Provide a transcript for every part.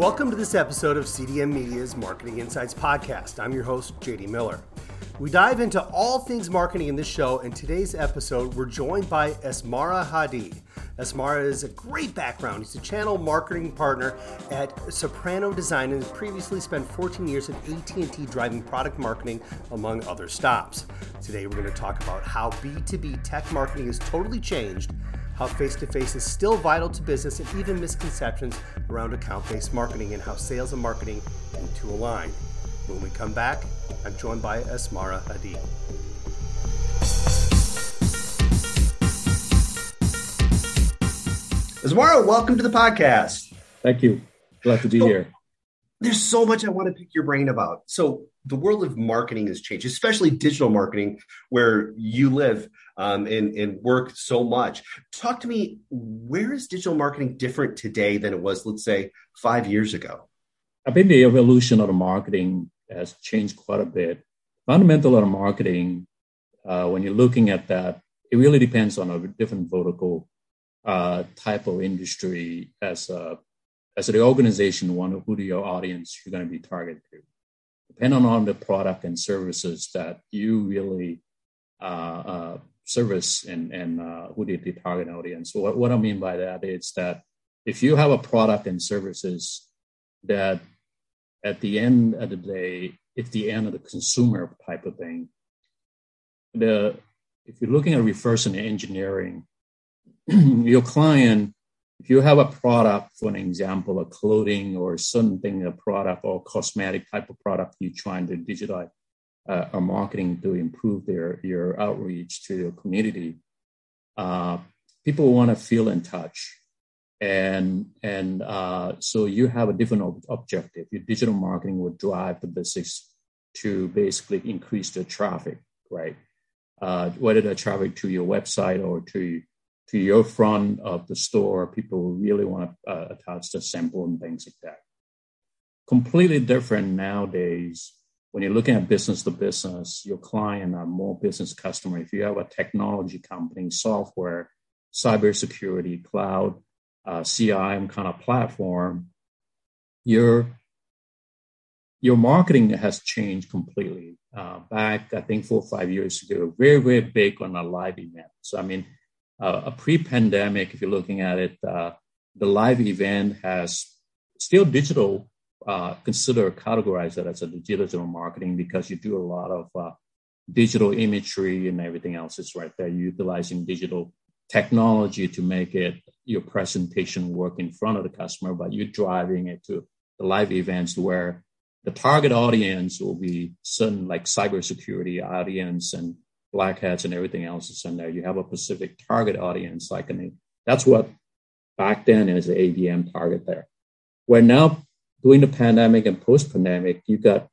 Welcome to this episode of CDM Media's Marketing Insights Podcast. I'm your host, JD Miller. We dive into all things marketing in this show. In today's episode, we're joined by Esmara Hadi. Esmara is a great background. He's a channel marketing partner at Soprano Design and has previously spent 14 years at AT&T driving product marketing among other stops. Today we're going to talk about how B2B tech marketing has totally changed how face to face is still vital to business, and even misconceptions around account based marketing and how sales and marketing need to align. When we come back, I'm joined by Esmara Hadi. Esmara, welcome to the podcast. Thank you. Glad to be so, here. There's so much I want to pick your brain about. So, the world of marketing has changed, especially digital marketing, where you live um, and, and work so much. Talk to me, where is digital marketing different today than it was, let's say, five years ago? I think the evolution of the marketing has changed quite a bit. Fundamental of marketing, uh, when you're looking at that, it really depends on a different vertical uh, type of industry as a, as the organization, one who do your audience you're going to be targeted to depending on the product and services that you really uh, uh, service and, and uh, who the, the target audience. What, what I mean by that is that if you have a product and services that at the end of the day, it's the end of the consumer type of thing. The if you're looking at reverse engineering, your client if you have a product, for an example, a clothing or something, a product or cosmetic type of product, you're trying to digitize uh, or marketing to improve their your outreach to your community. Uh, people want to feel in touch, and and uh, so you have a different ob- objective. Your digital marketing will drive the business to basically increase the traffic, right? Uh, whether the traffic to your website or to to your front of the store. People really want to uh, attach the sample and things like that. Completely different nowadays. When you're looking at business to business, your client are more business customer. If you have a technology company, software, cybersecurity, cloud, uh, CIM kind of platform, your your marketing has changed completely. Uh, back, I think, four or five years ago, very, very big on a live event. So, I mean, uh, a pre-pandemic, if you're looking at it, uh, the live event has still digital uh, consider categorize that as a digital marketing because you do a lot of uh, digital imagery and everything else is right there. You're utilizing digital technology to make it your presentation work in front of the customer, but you're driving it to the live events where the target audience will be certain like cybersecurity audience and black hats and everything else is in there. You have a specific target audience, like an that's what back then is the ABM target there. Where now during the pandemic and post pandemic, you got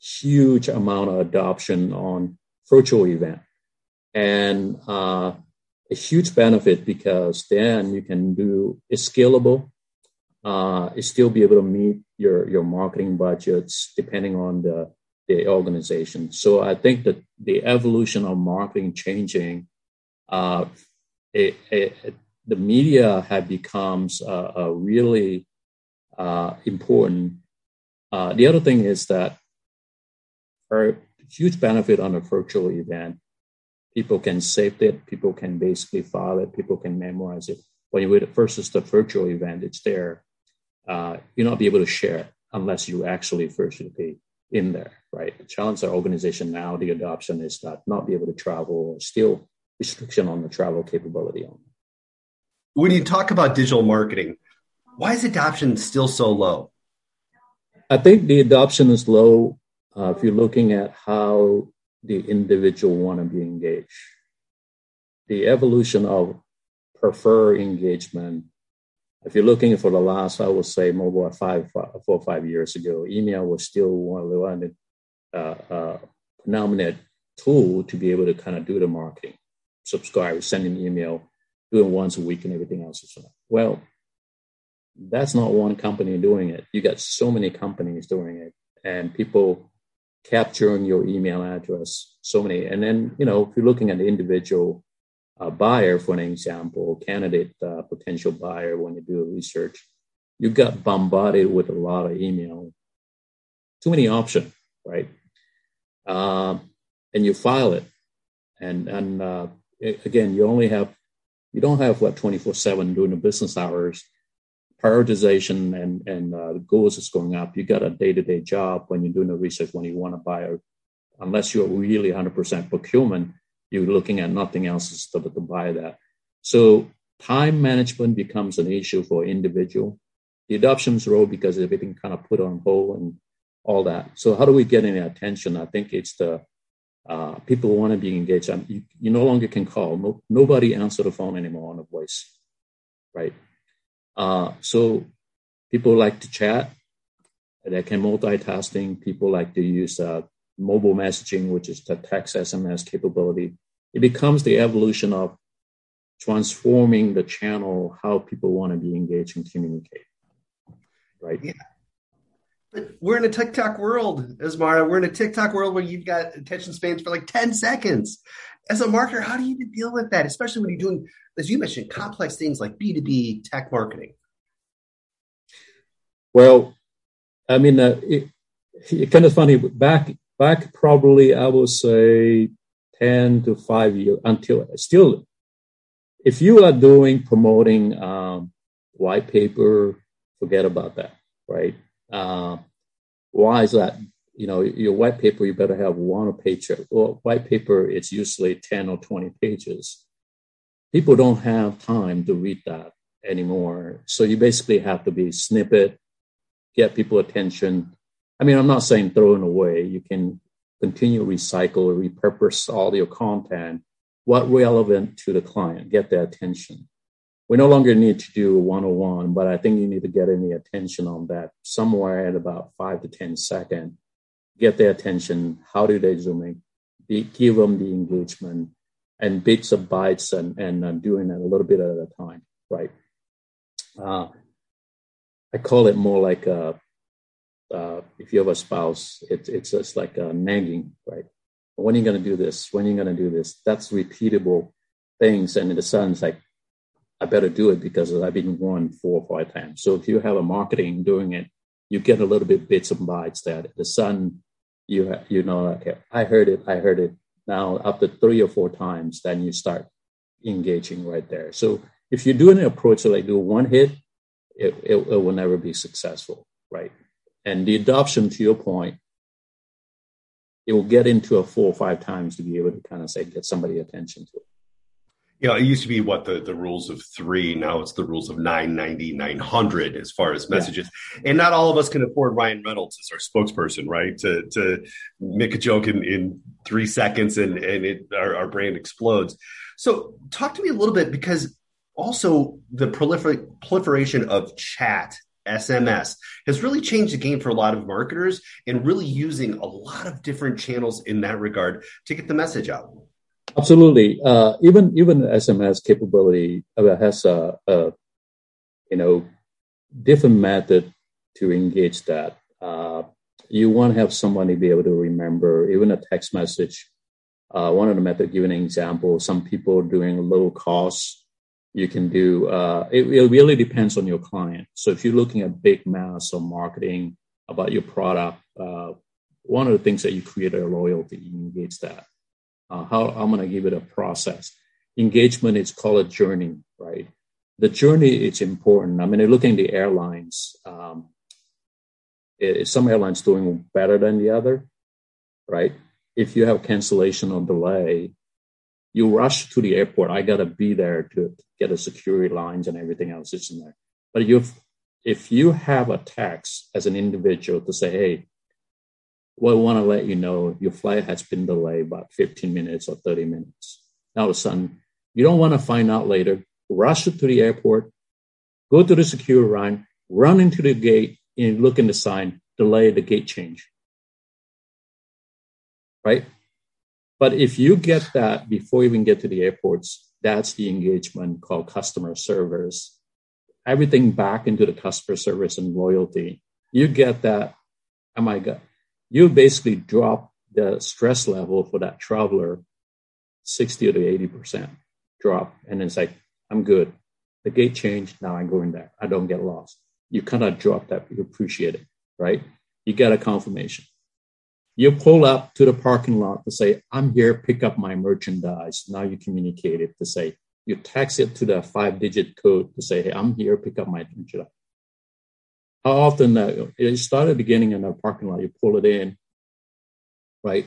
huge amount of adoption on virtual event and uh, a huge benefit because then you can do it's scalable. Uh, still be able to meet your your marketing budgets depending on the the organization. So I think that the evolution of marketing changing, uh, it, it, the media had becomes a, a really uh, important. Uh, the other thing is that for huge benefit on a virtual event, people can save it, people can basically file it, people can memorize it. When you versus the virtual event, it's there. Uh, you'll not be able to share it unless you actually pay in there, right? The challenge our organization now, the adoption is that not be able to travel, or still restriction on the travel capability on. When you talk about digital marketing, why is adoption still so low? I think the adoption is low uh, if you're looking at how the individual want to be engaged. The evolution of prefer engagement if you're looking for the last, I would say mobile five, four or five years ago, email was still one of the one uh, uh, tool to be able to kind of do the marketing, subscribe, send an email, do it once a week, and everything else. Well, that's not one company doing it. You got so many companies doing it, and people capturing your email address, so many. And then, you know, if you're looking at the individual a buyer, for an example, candidate uh, potential buyer when you do research, you got bombarded with a lot of email, too many options, right? Uh, and you file it, and and uh, again, you only have you don't have what twenty four seven during the business hours. Prioritization and and uh, goals is going up. You got a day to day job when you're doing the research when you want to buy unless you're really hundred percent procurement, you're looking at nothing else to, to buy that. So time management becomes an issue for individual. The adoptions role because everything kind of put on hold and all that. So how do we get any attention? I think it's the uh, people want to be engaged. I you, you no longer can call. No, nobody answer the phone anymore on a voice, right? Uh, so people like to chat. They can multitasking. People like to use uh, mobile messaging, which is the text SMS capability. It becomes the evolution of transforming the channel how people want to be engaged and communicate. Right. Yeah. But we're in a TikTok world, Asmara. We're in a TikTok world where you've got attention spans for like 10 seconds. As a marketer, how do you even deal with that? Especially when you're doing, as you mentioned, complex things like B2B tech marketing. Well, I mean, uh, it, it kind of funny. Back, back probably, I would say 10 to 5 years until still if you are doing promoting um, white paper, forget about that, right? Uh, why is that? You know, your white paper, you better have one page. Well, white paper, it's usually 10 or 20 pages. People don't have time to read that anymore. So you basically have to be snippet, get people attention. I mean, I'm not saying throw it away. You can continue recycle, repurpose all your content what relevant to the client, get their attention. We no longer need to do one-on-one, but I think you need to get any attention on that somewhere at about five to 10 seconds. Get their attention. How do they zoom in? Be, give them the engagement and bits of bytes and, and doing it a little bit at a time, right? Uh, I call it more like a, uh, if you have a spouse, it, it's just like a nagging, right? when are you going to do this? When are you going to do this? That's repeatable things. And in the son's like, I better do it because I've been warned four or five times. So if you have a marketing doing it, you get a little bit bits and bites that the son, you you know, okay, I heard it, I heard it. Now after three or four times, then you start engaging right there. So if you do an approach like do one hit, it, it, it will never be successful, right? And the adoption, to your point, it will get into a four or five times to be able to kind of say get somebody attention to it. You know, it used to be what the, the rules of three. Now it's the rules of 990, 900 as far as messages. Yeah. And not all of us can afford Ryan Reynolds as our spokesperson, right? To, to make a joke in, in three seconds and, and it, our, our brain explodes. So talk to me a little bit because also the prolifer- proliferation of chat SMS has really changed the game for a lot of marketers and really using a lot of different channels in that regard to get the message out. Absolutely. Uh, even even SMS capability uh, has a, a, you know different method to engage that. Uh, you want to have somebody be able to remember even a text message. Uh, one of the methods, give an example. Some people doing low cost you can do uh, it, it, really depends on your client so if you're looking at big mass or marketing about your product uh, one of the things that you create a loyalty you engage that uh, how i'm going to give it a process engagement is called a journey right the journey is important i mean looking at the airlines um, it, some airlines doing better than the other right if you have cancellation or delay you rush to the airport. I gotta be there to get the security lines and everything else is in there. But if if you have a text as an individual to say, hey, I want to let you know your flight has been delayed about 15 minutes or 30 minutes. Now, of a sudden, you don't want to find out later. Rush to the airport, go to the security line, run into the gate, and look in the sign, delay the gate change. Right? But if you get that before you even get to the airports, that's the engagement called customer service. Everything back into the customer service and loyalty. You get that. Oh my God. You basically drop the stress level for that traveler 60 to 80% drop. And it's like, I'm good. The gate changed. Now I'm going there. I don't get lost. you kind of drop that, you appreciate it, right? You get a confirmation. You pull up to the parking lot to say, I'm here, pick up my merchandise. Now you communicate it to say, you text it to the five digit code to say, hey, I'm here, pick up my merchandise. How often uh, it started beginning in a parking lot, you pull it in, right?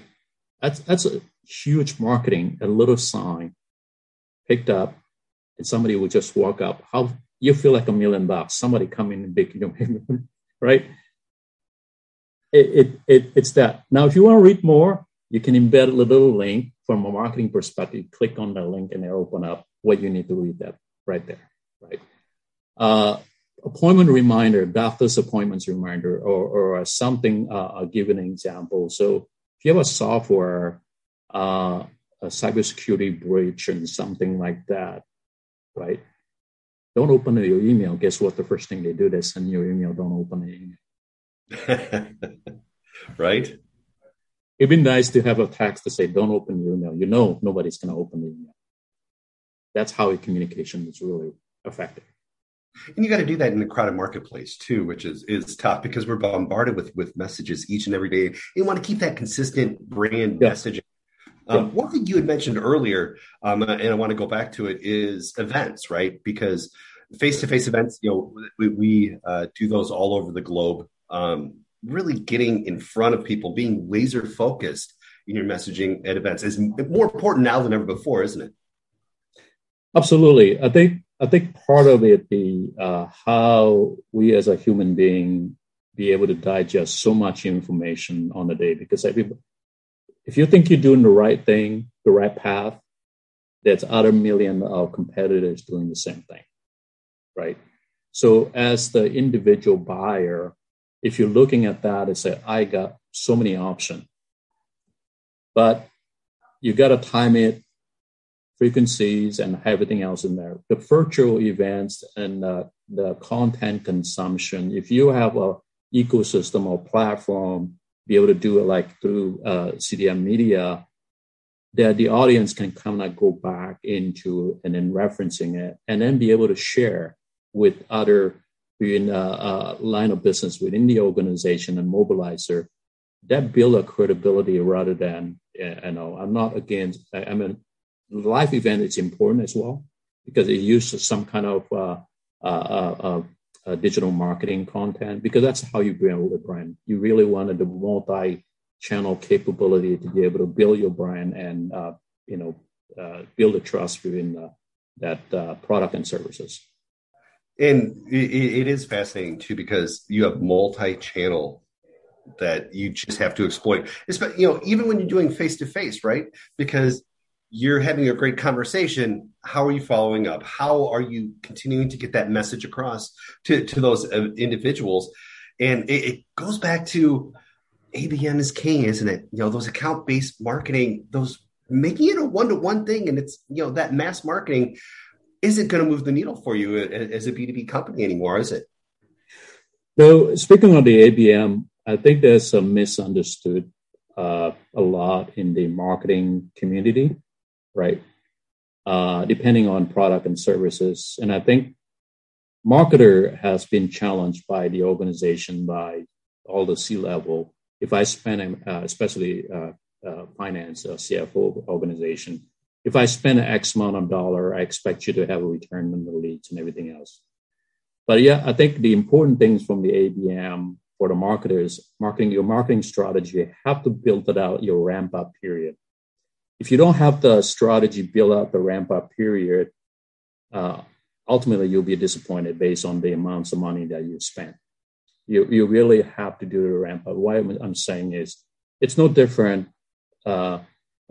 That's that's a huge marketing, a little sign picked up, and somebody would just walk up. How you feel like a million bucks? Somebody coming and big, you know, right? It, it, it, it's that. Now, if you want to read more, you can embed a little link from a marketing perspective. Click on the link and it'll open up what you need to read that right there, right? Uh, appointment reminder, doctor's appointments reminder, or, or something. Uh, I'll give an example. So if you have a software, uh, a cybersecurity breach and something like that, right? Don't open your email. Guess what? The first thing they do, they send you email. Don't open the email. right? It'd be nice to have a text to say, don't open your email. You know nobody's going to open the email. That's how communication is really effective. And you got to do that in a crowded marketplace too, which is is tough because we're bombarded with with messages each and every day. You want to keep that consistent brand yeah. messaging. Um, yeah. One thing you had mentioned earlier, um, and I want to go back to it, is events, right? Because face to face events, you know, we, we uh, do those all over the globe. Um, really getting in front of people, being laser focused in your messaging at events is more important now than ever before, isn't it? Absolutely. I think I think part of it be uh, how we as a human being be able to digest so much information on a day because if you think you're doing the right thing, the right path, there's other million of competitors doing the same thing, right? So as the individual buyer, if you're looking at that and say, I got so many options, but you got to time it frequencies and everything else in there. The virtual events and uh, the content consumption, if you have a ecosystem or platform, be able to do it like through uh, CDM media, that the audience can kind of go back into and then referencing it and then be able to share with other in a, a line of business within the organization and mobilizer that build a credibility rather than you know i'm not against i live event is important as well because it uses some kind of uh, uh, uh, uh, digital marketing content because that's how you build a brand. You really wanted the multi-channel capability to be able to build your brand and uh, you know uh, build a trust within that product and services. And it, it is fascinating too because you have multi-channel that you just have to exploit. It's, you know, even when you're doing face to face, right? Because you're having a great conversation. How are you following up? How are you continuing to get that message across to, to those uh, individuals? And it, it goes back to abm is king isn't it? You know those account based marketing those making it a one-to-one thing and it's you know that mass marketing isn't going to move the needle for you as a b2b company anymore is it? So speaking of the abm i think there's a misunderstood uh, a lot in the marketing community right? Uh, depending on product and services. And I think marketer has been challenged by the organization, by all the C level. If I spend, uh, especially uh, uh finance, uh, CFO organization, if I spend X amount of dollar, I expect you to have a return on the leads and everything else. But yeah, I think the important things from the ABM for the marketers, marketing your marketing strategy, have to build it out your ramp up period if you don't have the strategy build out the ramp up period, uh, ultimately you'll be disappointed based on the amounts of money that you spent. You, you really have to do the ramp up. What I'm saying is it's no different. Uh,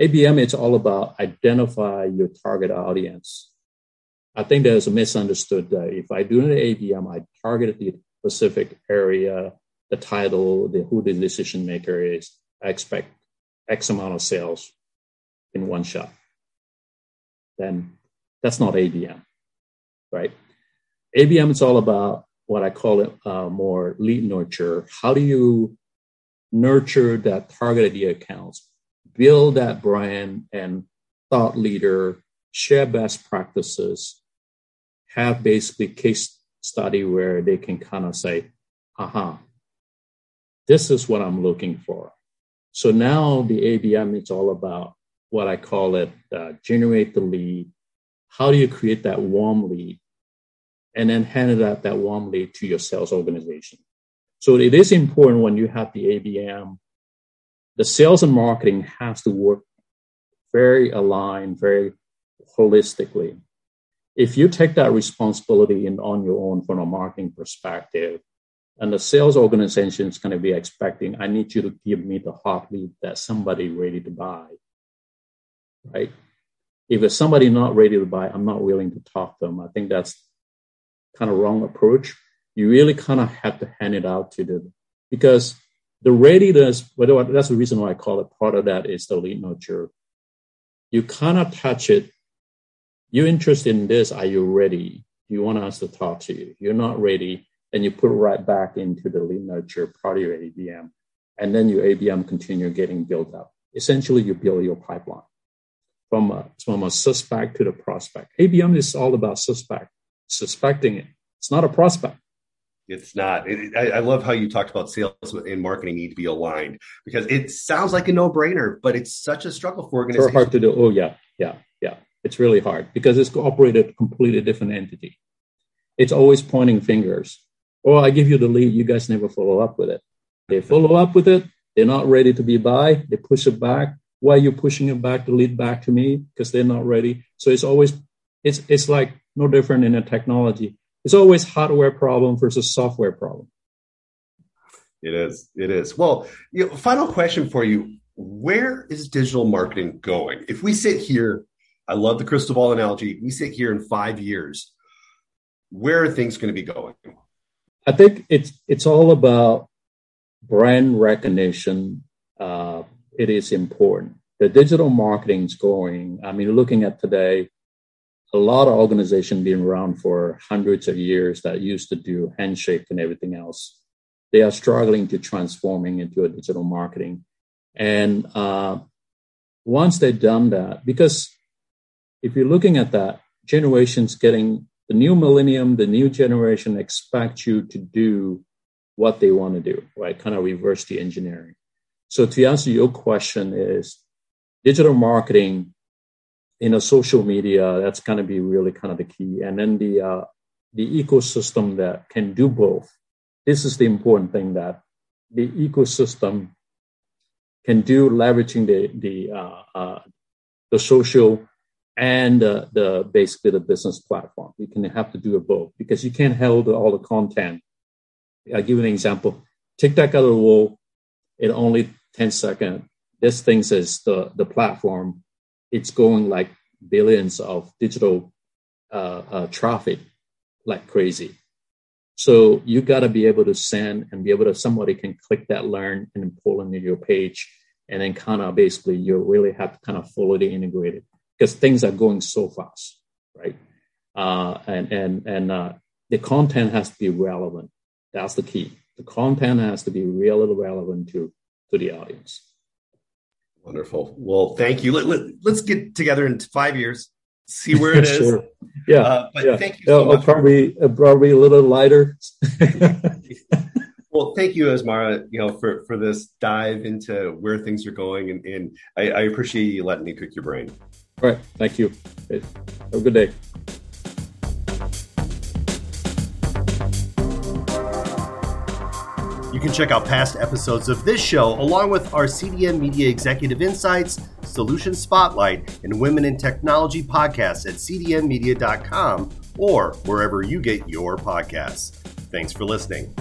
ABM, it's all about identify your target audience. I think there's a misunderstood that if I do an ABM, I target the specific area, the title, the who the decision maker is. I expect X amount of sales in one shot, then that's not ABM, right? ABM is all about what I call it uh, more lead nurture. How do you nurture that targeted accounts, build that brand and thought leader, share best practices, have basically case study where they can kind of say, aha, this is what I'm looking for. So now the ABM is all about what I call it uh, generate the lead. How do you create that warm lead? And then hand it out that warm lead to your sales organization. So it is important when you have the ABM, the sales and marketing has to work very aligned, very holistically. If you take that responsibility in, on your own from a marketing perspective, and the sales organization is going to be expecting, I need you to give me the hot lead that somebody ready to buy. Right? If it's somebody not ready to buy, I'm not willing to talk to them. I think that's kind of wrong approach. You really kind of have to hand it out to them because the readiness, that's the reason why I call it part of that is the lead nurture. You kind of touch it. You're interested in this. Are you ready? You want us to talk to you. You're not ready and you put right back into the lead nurture part of your ABM. And then your ABM continue getting built up. Essentially, you build your pipeline from a, from a suspect to the prospect. ABM is all about suspect, suspecting it. It's not a prospect. It's not. It, I, I, love how you talked about sales and marketing need to be aligned because it sounds like a no-brainer, but it's such a struggle for organizations. It's hard to do. Oh yeah, yeah, yeah. It's really hard because it's operated a completely different entity. It's always pointing fingers or I give you the lead, you guys never follow up with it. They follow up with it, they're not ready to be buy, they push it back. Why are you pushing it back, the lead back to me? Because they're not ready. So it's always it's it's like no different in a technology. It's always hardware problem versus software problem. It is. It is. Well, you know, final question for you. Where is digital marketing going? If we sit here, I love the crystal ball analogy. We sit here in five years, where are things going to be going? I think it's it's all about brand recognition. Uh, it is important. The digital marketing is going. I mean, looking at today, a lot of organizations been around for hundreds of years that used to do handshake and everything else. They are struggling to transforming into a digital marketing, and uh, once they've done that, because if you're looking at that, generations getting the new millennium, the new generation expect you to do what they want to do, right? Kind of reverse the engineering. So to answer your question is digital marketing in a social media, that's going to be really kind of the key. And then the, uh, the ecosystem that can do both. This is the important thing that the ecosystem can do leveraging the, the, uh, uh, the social and uh, the basically the business platform. You can have to do it both because you can't hold all the content. I'll give you an example. Out of the wall in only 10 seconds. This thing says the, the platform, it's going like billions of digital uh, uh, traffic like crazy. So you got to be able to send and be able to, somebody can click that learn and pull into your page. And then kind of basically you really have to kind of fully integrate it because things are going so fast, right? Uh, and and and uh, the content has to be relevant. That's the key. The content has to be really relevant to to the audience. Wonderful. Well, thank you. Let, let, us get together in five years, see where it is. sure. Yeah. Uh, but yeah. thank you so much. Probably, uh, probably a little lighter. well, thank you, Asmara, you know, for, for this dive into where things are going. And, and I, I appreciate you letting me pick your brain. All right. Thank you. Have a good day. Can check out past episodes of this show along with our CDM Media Executive Insights, Solution Spotlight, and Women in Technology podcasts at cdmmedia.com or wherever you get your podcasts. Thanks for listening.